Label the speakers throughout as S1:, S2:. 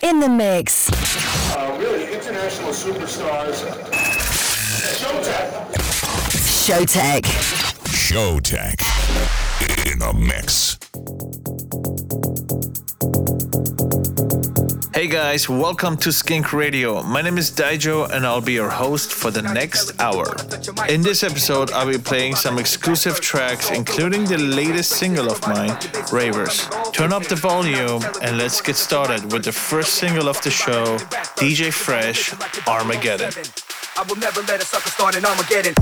S1: In the mix.
S2: Uh, really international superstars. Showtech.
S1: Showtech.
S3: Showtech. In the mix.
S4: Hey guys, welcome to Skink Radio. My name is Daijo and I'll be your host for the next hour. In this episode, I'll be playing some exclusive tracks, including the latest single of mine, Ravers. Turn up the volume and let's get started with the first single of the show, DJ Fresh, Armageddon.
S5: I will never let a sucker start an Armageddon.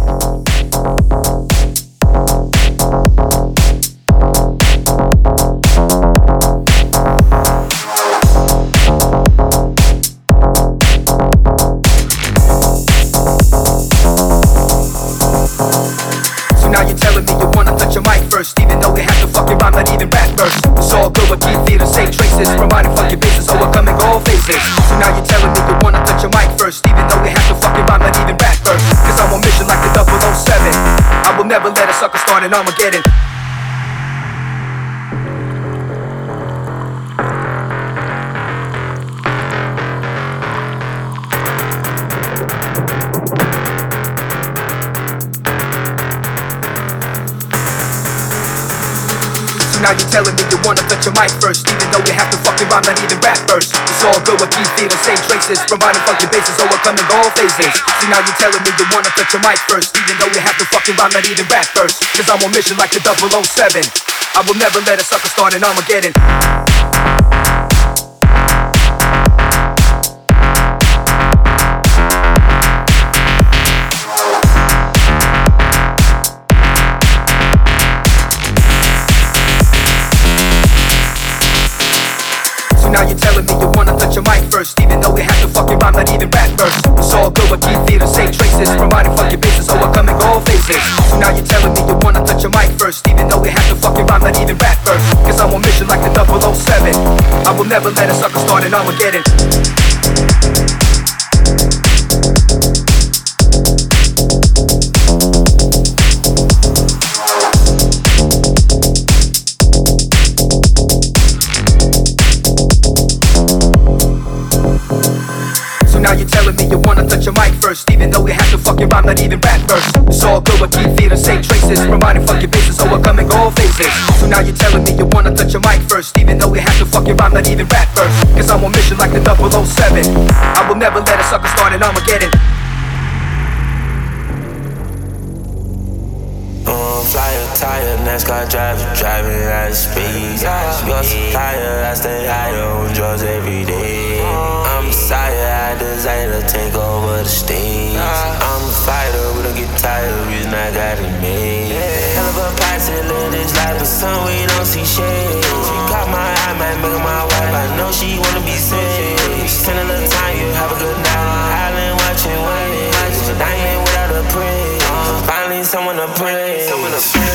S5: Sucker start an Armageddon. Telling me you wanna touch your mic first, even though you have to fucking rhyme, not even rap first It's all good with keep feeling same traces, providing fucking bases, overcoming all phases. See now you're telling me you wanna touch your mic first, even though you have to fucking rhyme, not even rap verse. Cause I'm on mission like the 007. I will never let a sucker start an Armageddon. First, even though we have to fucking rhyme, not even rap verse. It's all good, but keep feeling same traces, providing fuck your bases, overcoming all phases. So now you're telling me you wanna touch your mic first, even though we have to fucking rhyme, not even rap verse. Cause I'm on mission like the 007. I will never let a sucker start an Armageddon. Now you're telling me you wanna touch your mic first, even though it has to fucking rhyme, not even rap verse. It's all good, but keep feeling same traces, reminding fuck your bases, overcoming all phases. So now you're telling me you wanna touch your mic first, even though it has to fucking rhyme, not even rap verse. Cause I'm on mission like the 007. I will never let a sucker start an Armageddon.
S6: Flyer, tire, NASCAR driver, driving at speed. Supplier, I stay higher on drugs every day. I'm a sire, I desire to take over the stage. Uh-huh. I'm a fighter, we don't get tired, reason I got it made. Hell of a passion, live this life, but some we don't see shade. She caught my eye, might make her my wife, I know she wanna be saved. Spend a little time, you have a good night. Island watching waves, diamond without a praise. Finally, someone to praise. Someone to Finally,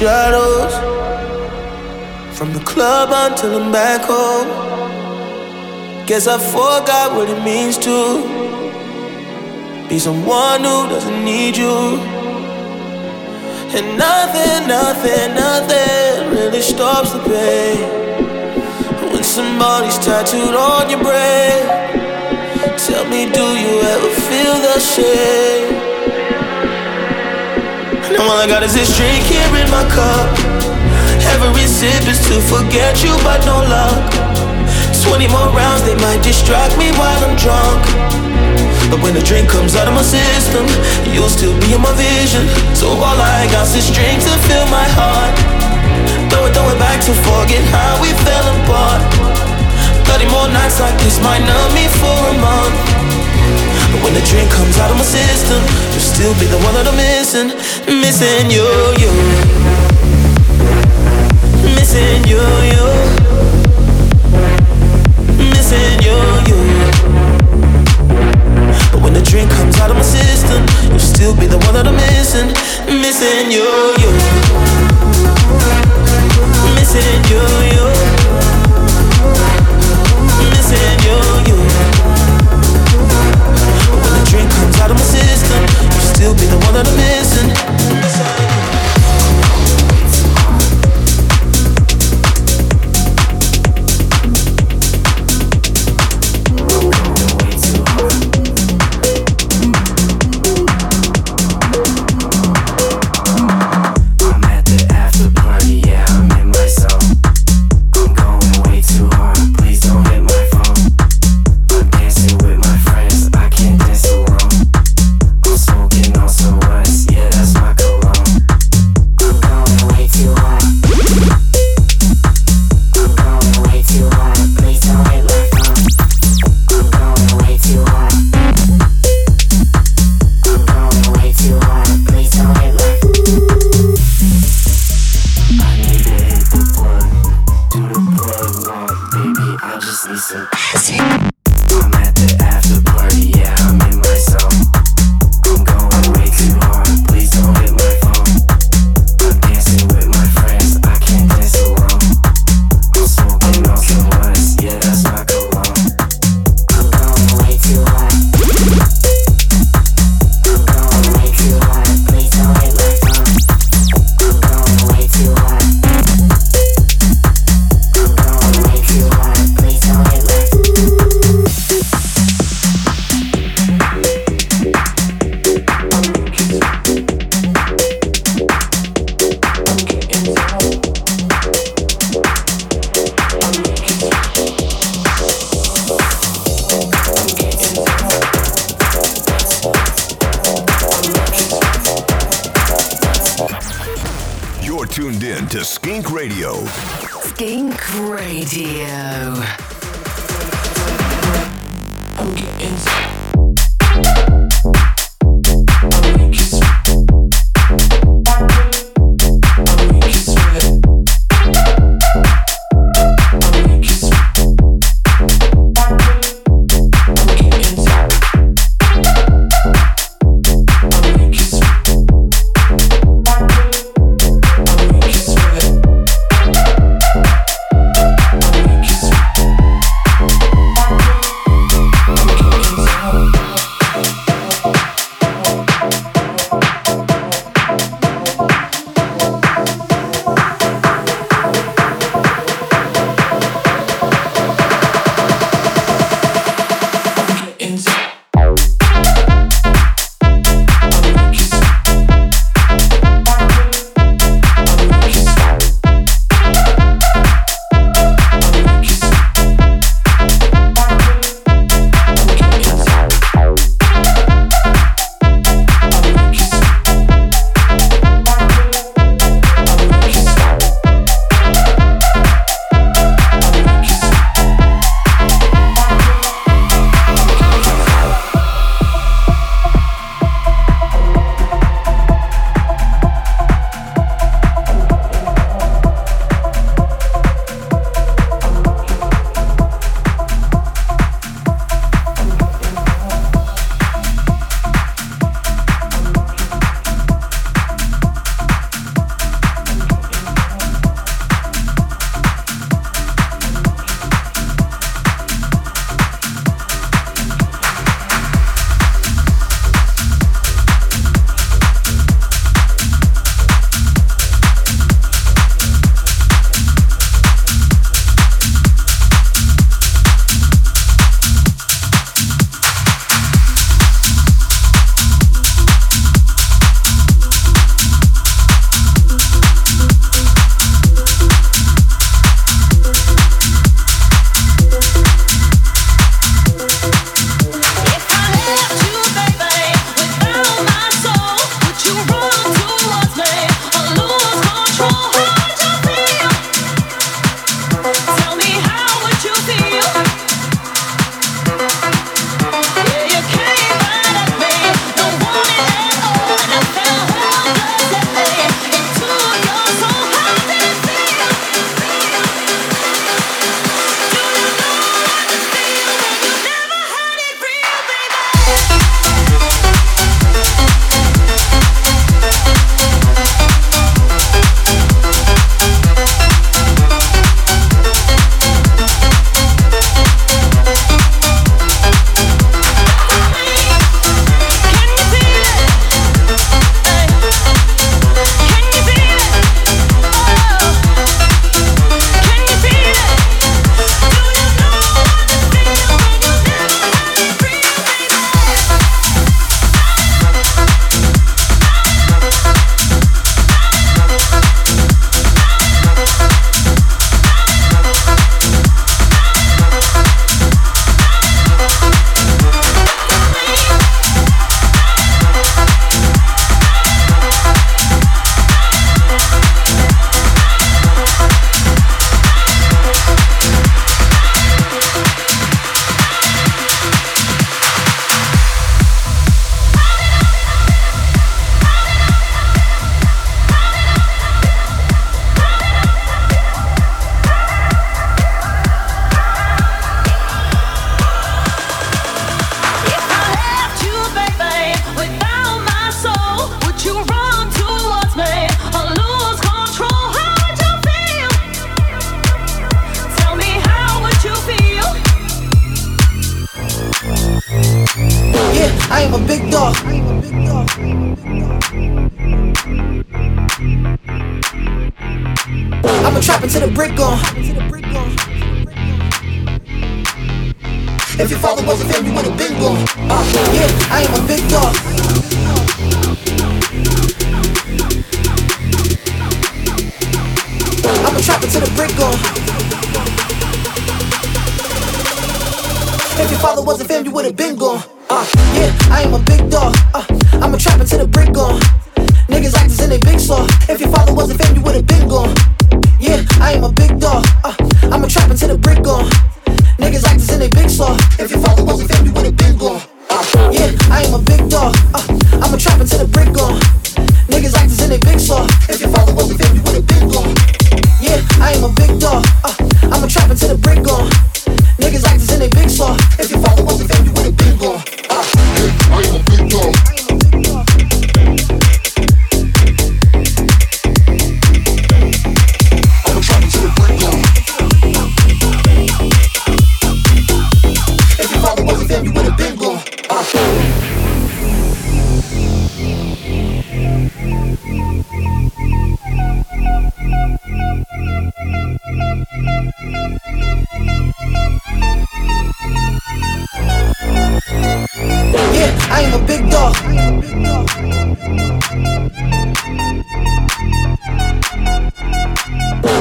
S7: shadows. From the club until I'm back home. Guess I forgot what it means to be someone who doesn't need you. And nothing, nothing, nothing really stops the pain. When somebody's tattooed on your brain, tell me, do you ever feel the same? And all I got is this drink here in my cup. Every sip is to forget you, but no luck. 20 more rounds, they might distract me while I'm drunk. But when the drink comes out of my system, you'll still be in my vision. So all I got is this drink to fill my heart. Throw it, throw it back to forget how we fell apart. 30 more nights like this might numb me for a month. But when the drink comes out of my system, you'll still be the one that I'm missing. Missing you, you. Missing you, you. Missing you, you. But when the drink comes out of my system, you'll still be the one that I'm missing. Missing you, you. Missing you, you. Missing you, you out of my system, you still be the one that I'm missing.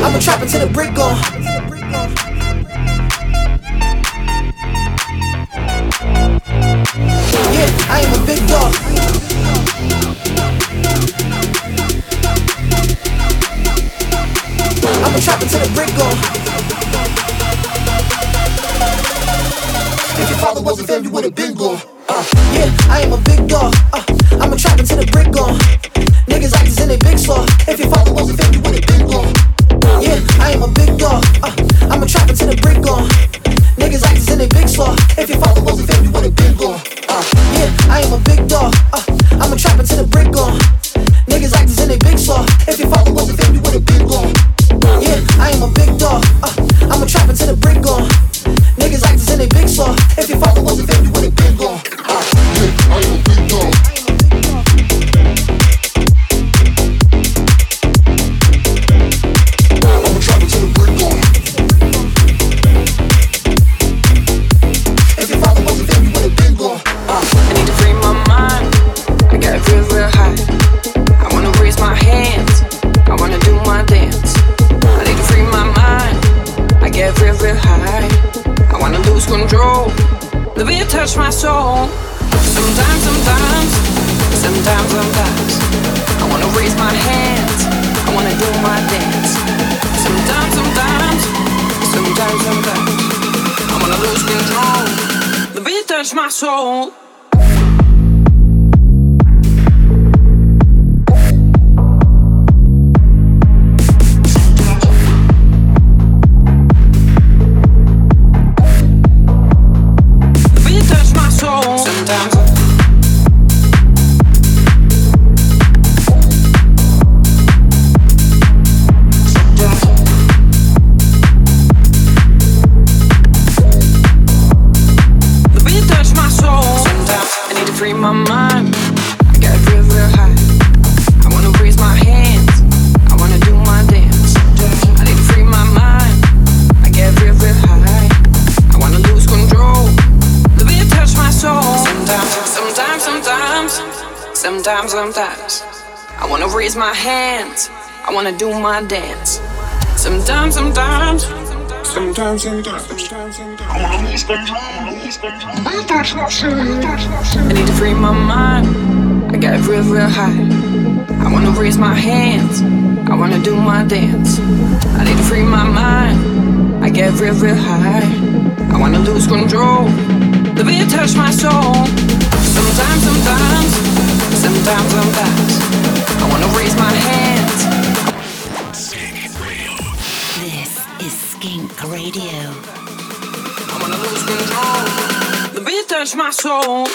S8: I'ma trap it till the brick gone.
S9: wanna do my dance. Sometimes, sometimes. Sometimes, sometimes. I wanna lose control. I need to free my mind. I got real, real high. I wanna raise my hands. I wanna do my dance. I need to free my mind. I get real, real high. I wanna lose control. The beat touch my soul. Sometimes, sometimes, sometimes, sometimes. I wanna raise my hands.
S1: Radio.
S9: I'm gonna lose control. The beat touch my soul.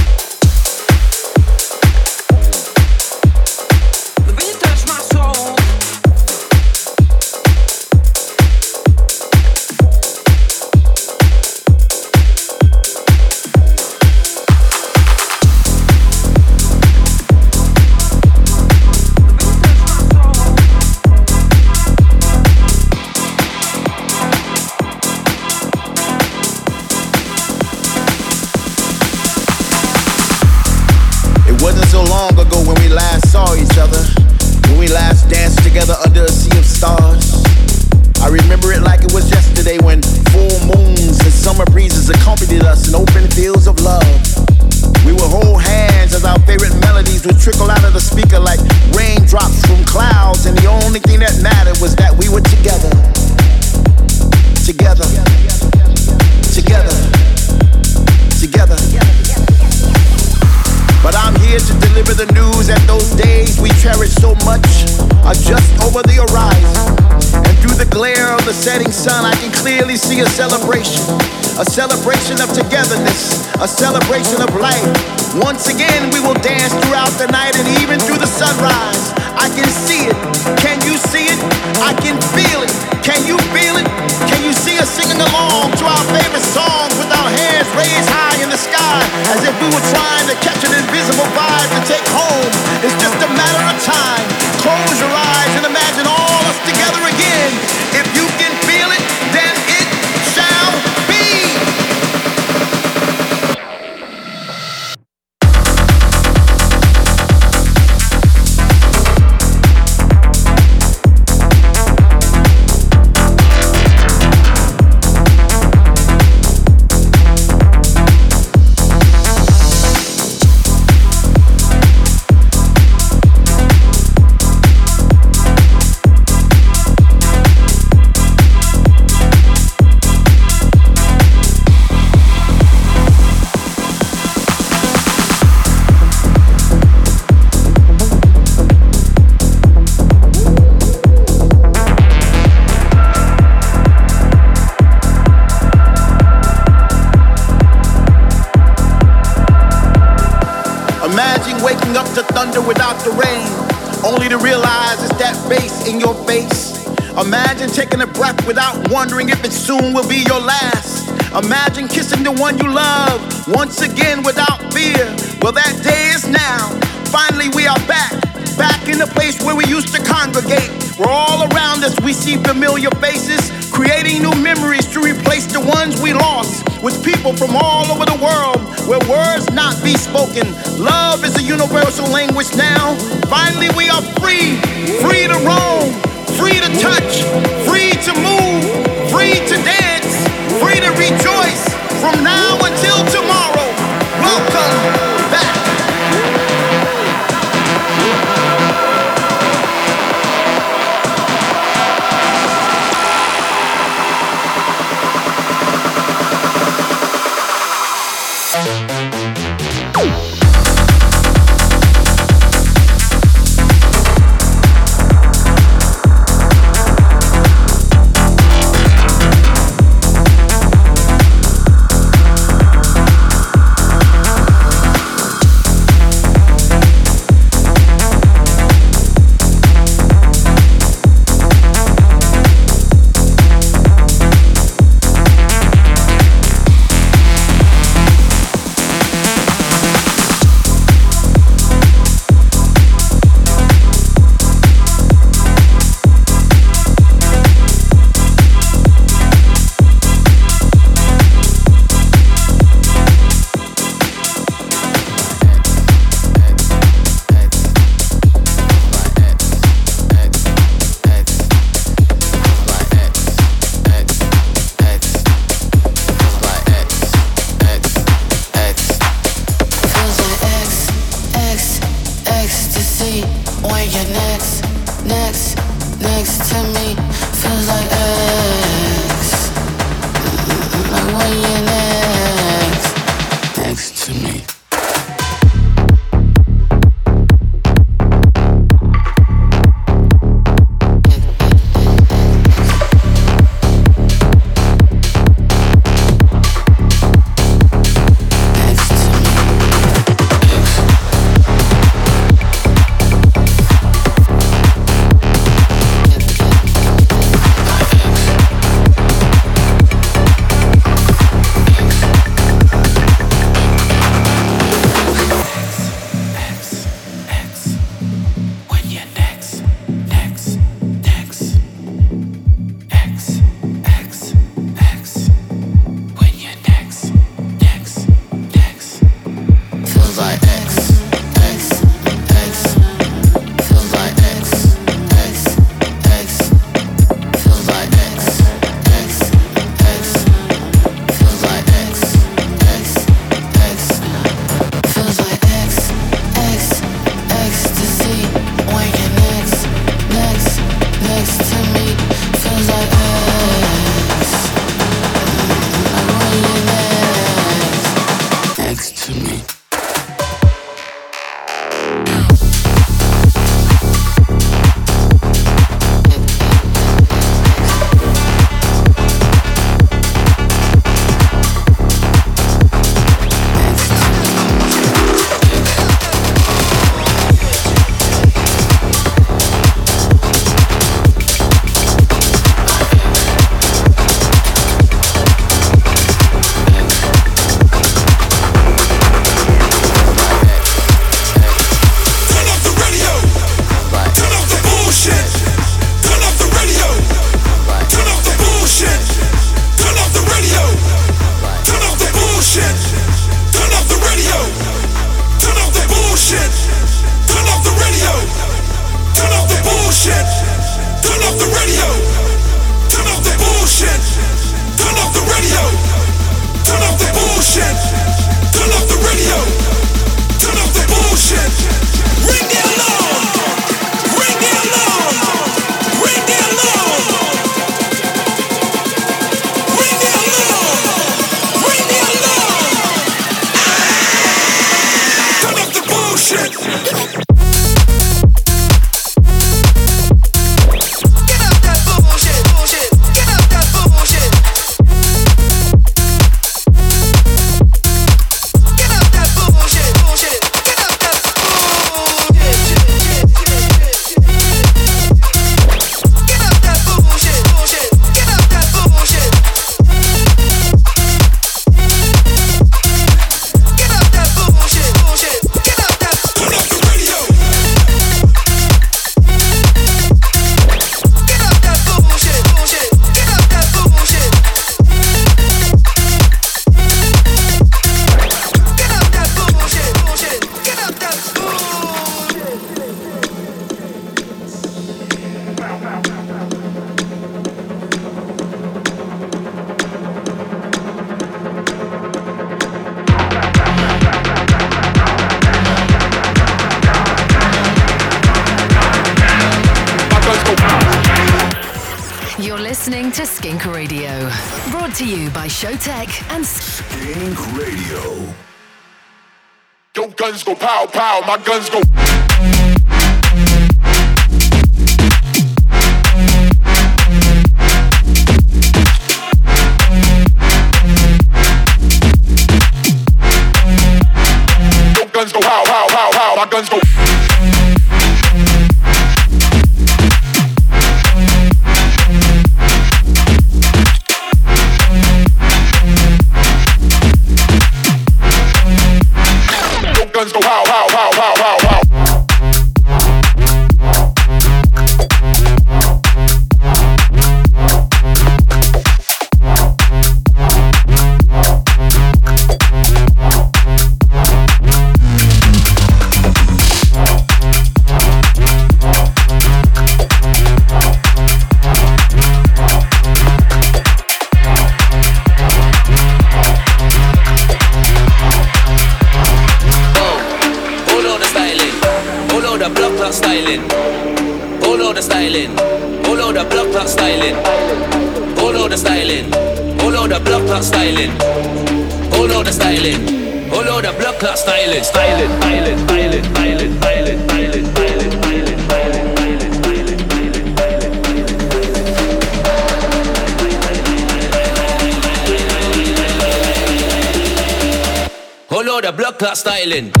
S10: styling.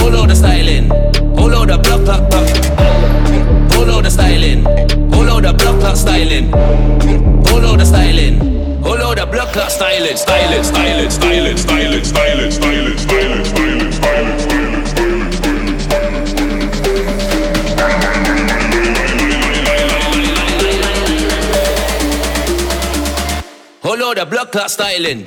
S10: all of the styling, all of the block clock pop. All of the styling, all of the block clock styling, all of the styling, all of the block clock styling, styling, styling, styling, styling, styling, styling, styling, styling, styling, styling, styling. All of the block clock styling.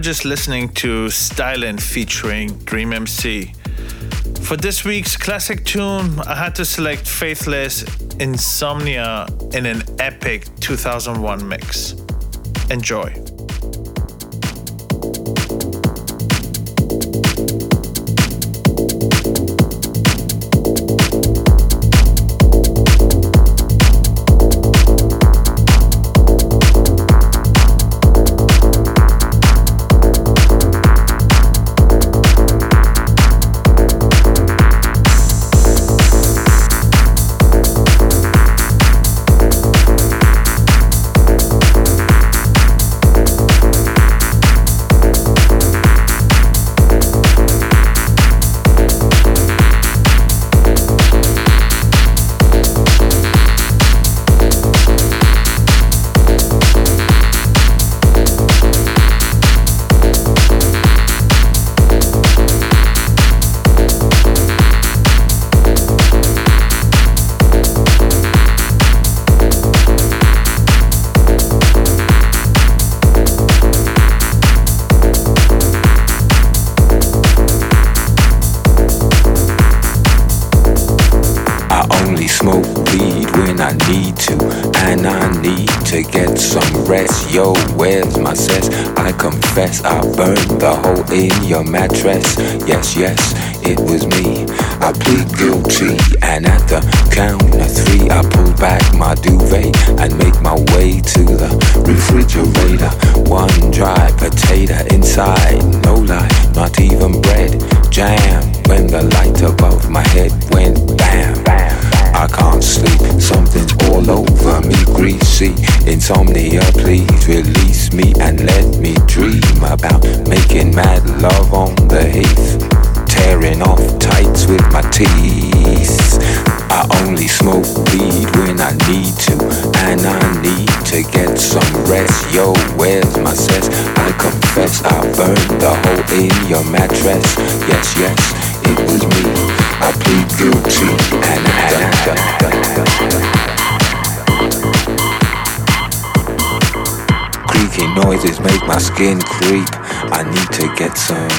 S4: just listening to Stylin featuring Dream MC. For this week's classic tune, I had to select Faithless Insomnia in an epic 2001 mix. Enjoy.
S11: your mattress. Yes, yes, it was me. I plead guilty. And I, and Creaking noises make my skin creep. I need to get some.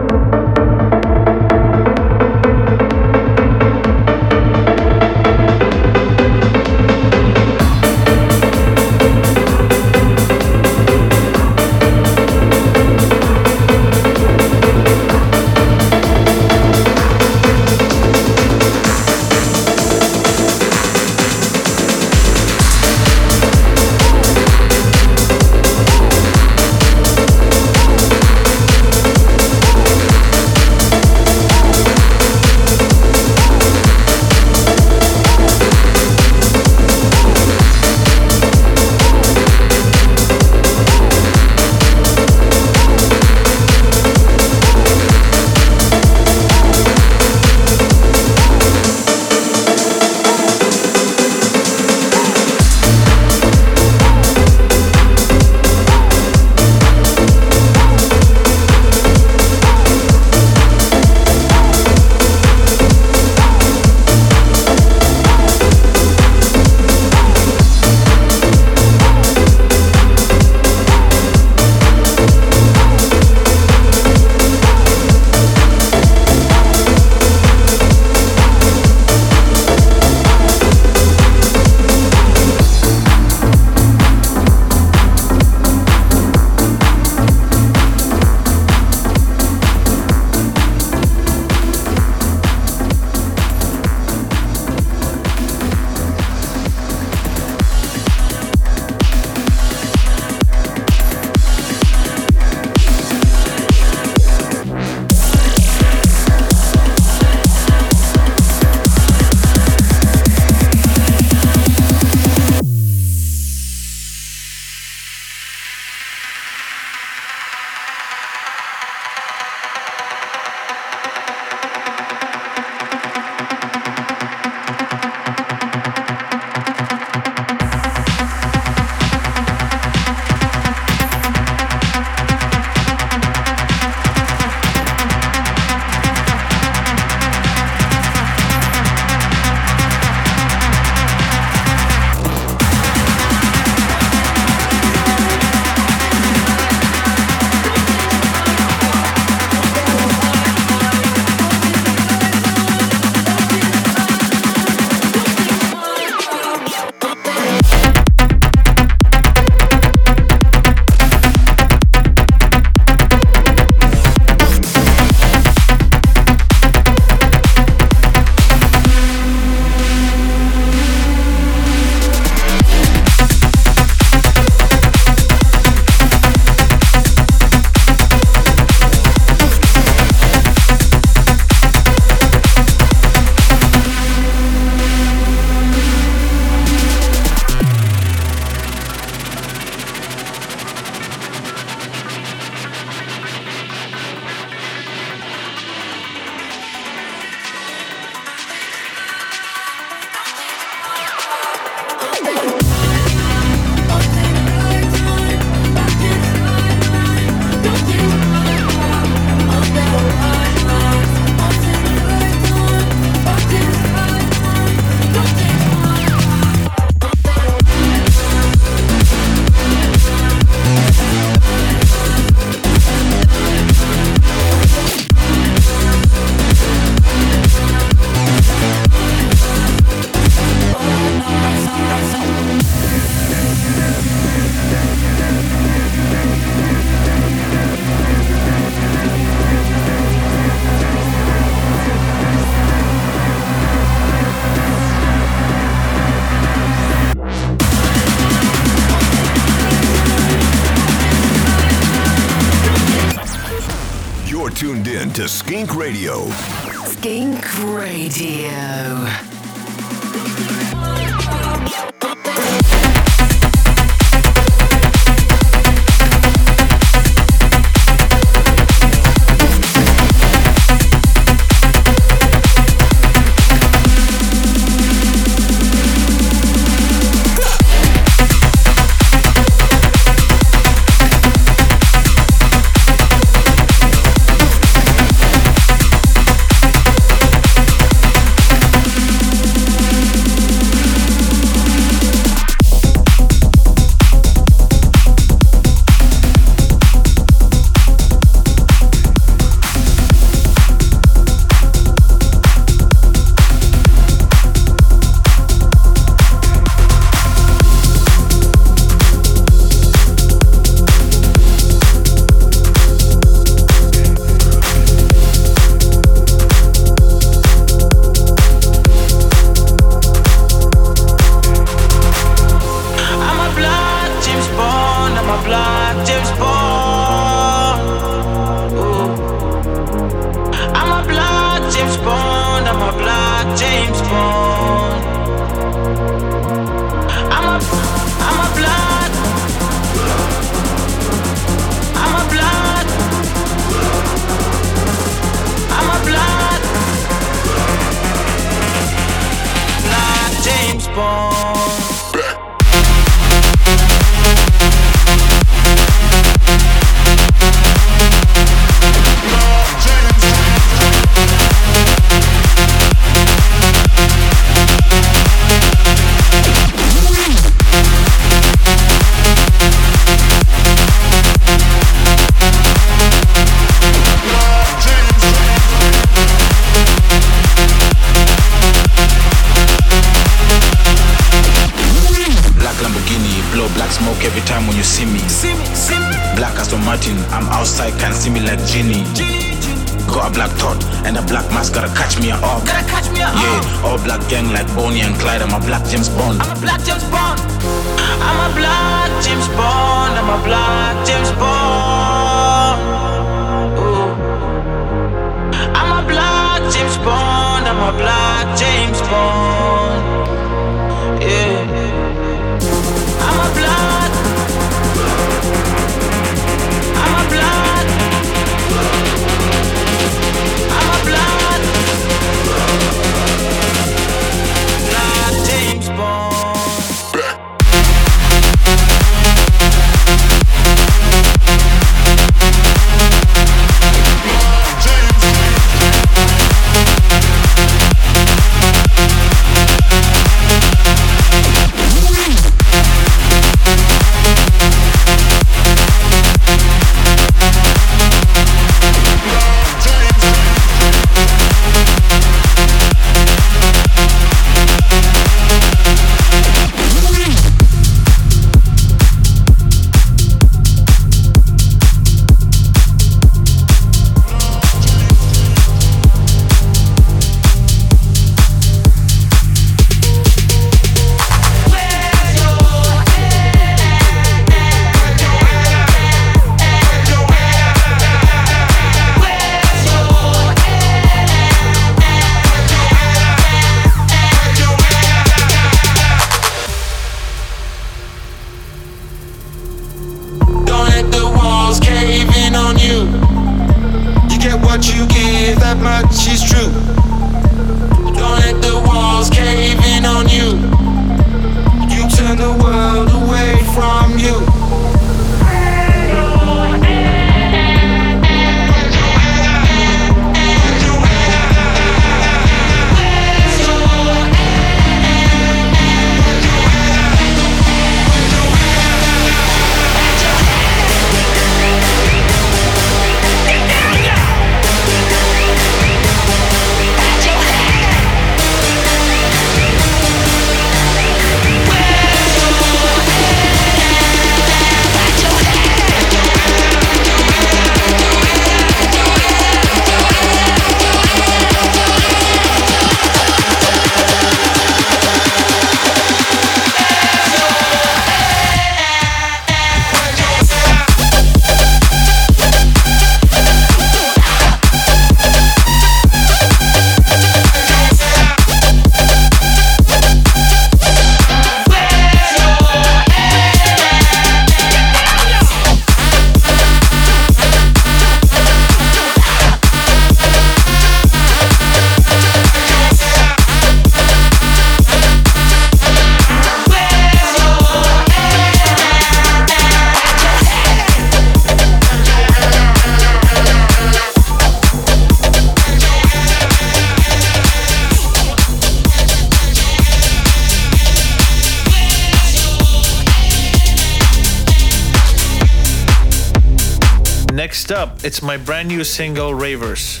S4: It's my brand new single, Ravers.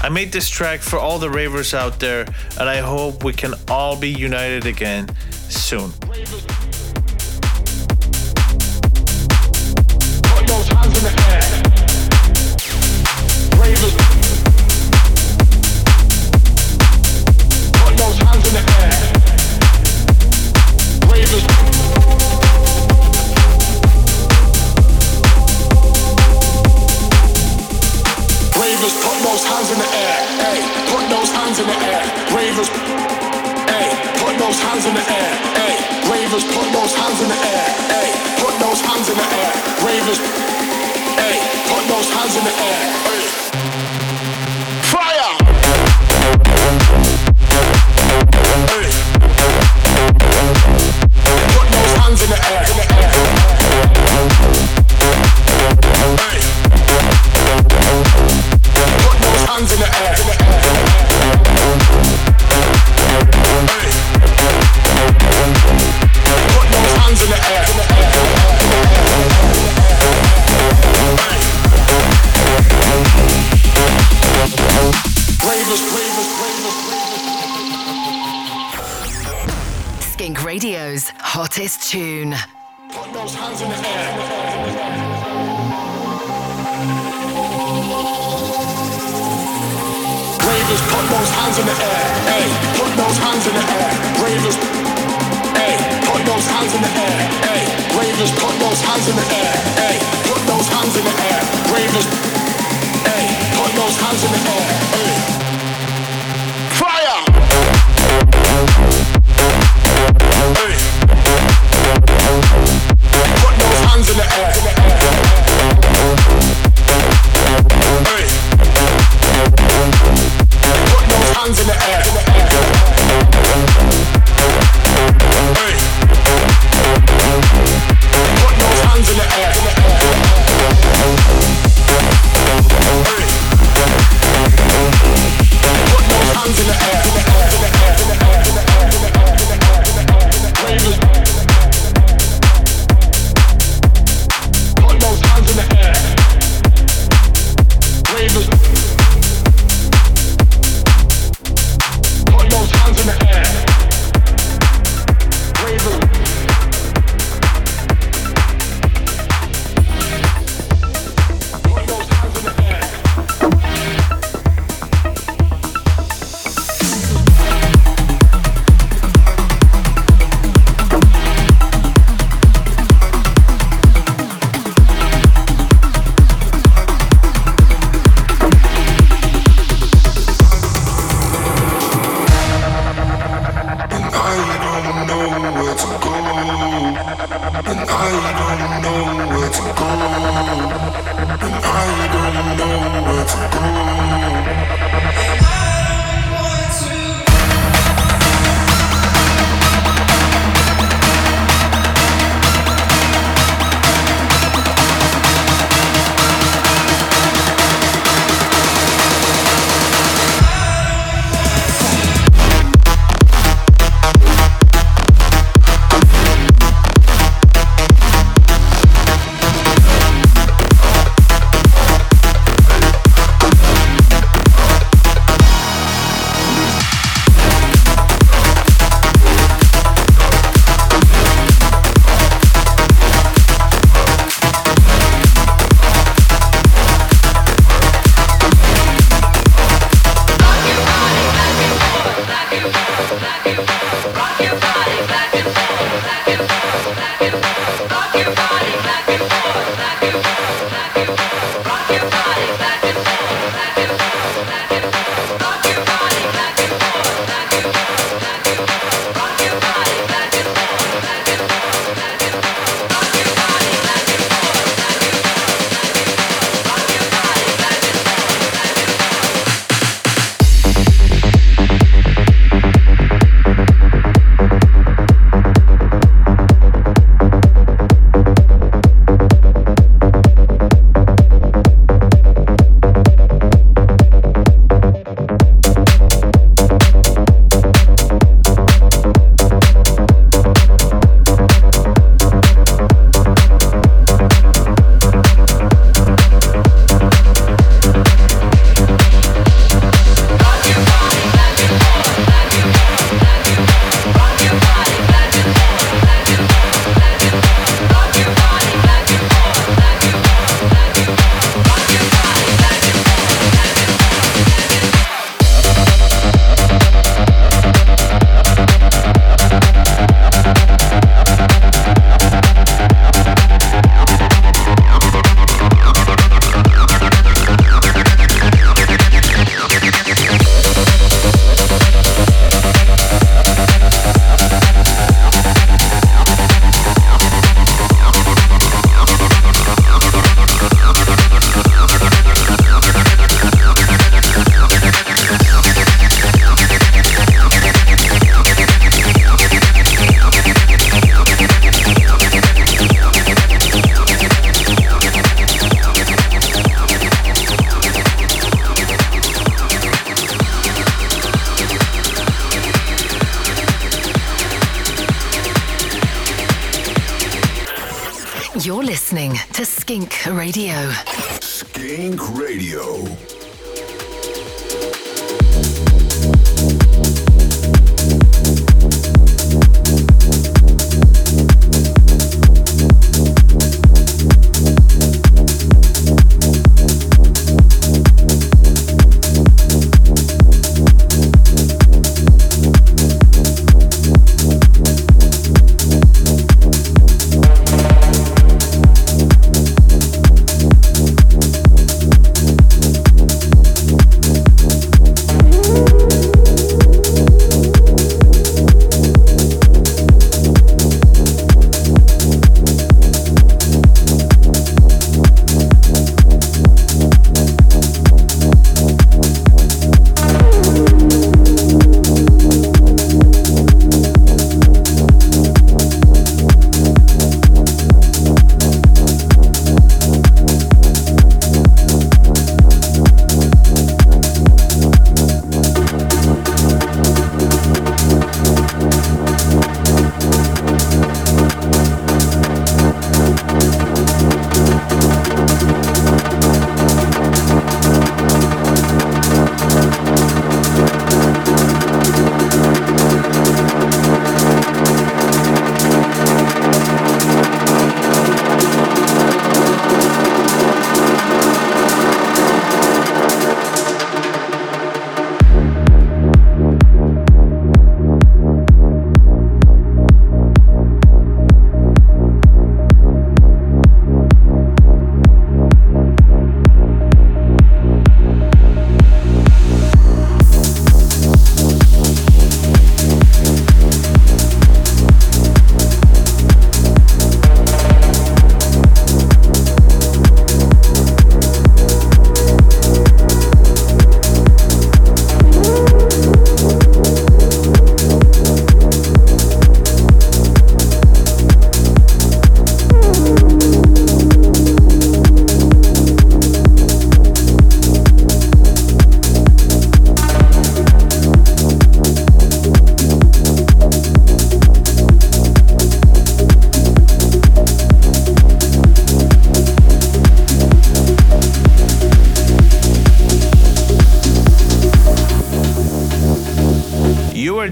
S4: I made this track for all the ravers out there, and I hope we can all be united again soon.
S12: Hottest tune.
S2: Put those hands in the air. Ravers, put those hands in the air. Hey, put those hands in the air. Ravers, hey, put those hands in the air. Hey, Ravers, put those hands in the air. Hey, put those hands in the air. Ravers, hey, put those hands in the air. Hey. Fire! Hey. Hands in the air. Hey. Put those hands in the air. Hey.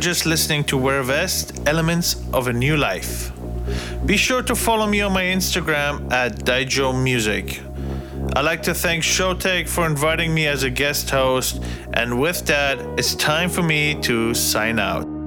S4: Just listening to Wear Vest Elements of a New Life. Be sure to follow me on my Instagram at Daijo Music. I'd like to thank Showtek for inviting me as a guest host, and with that, it's time for me to sign out.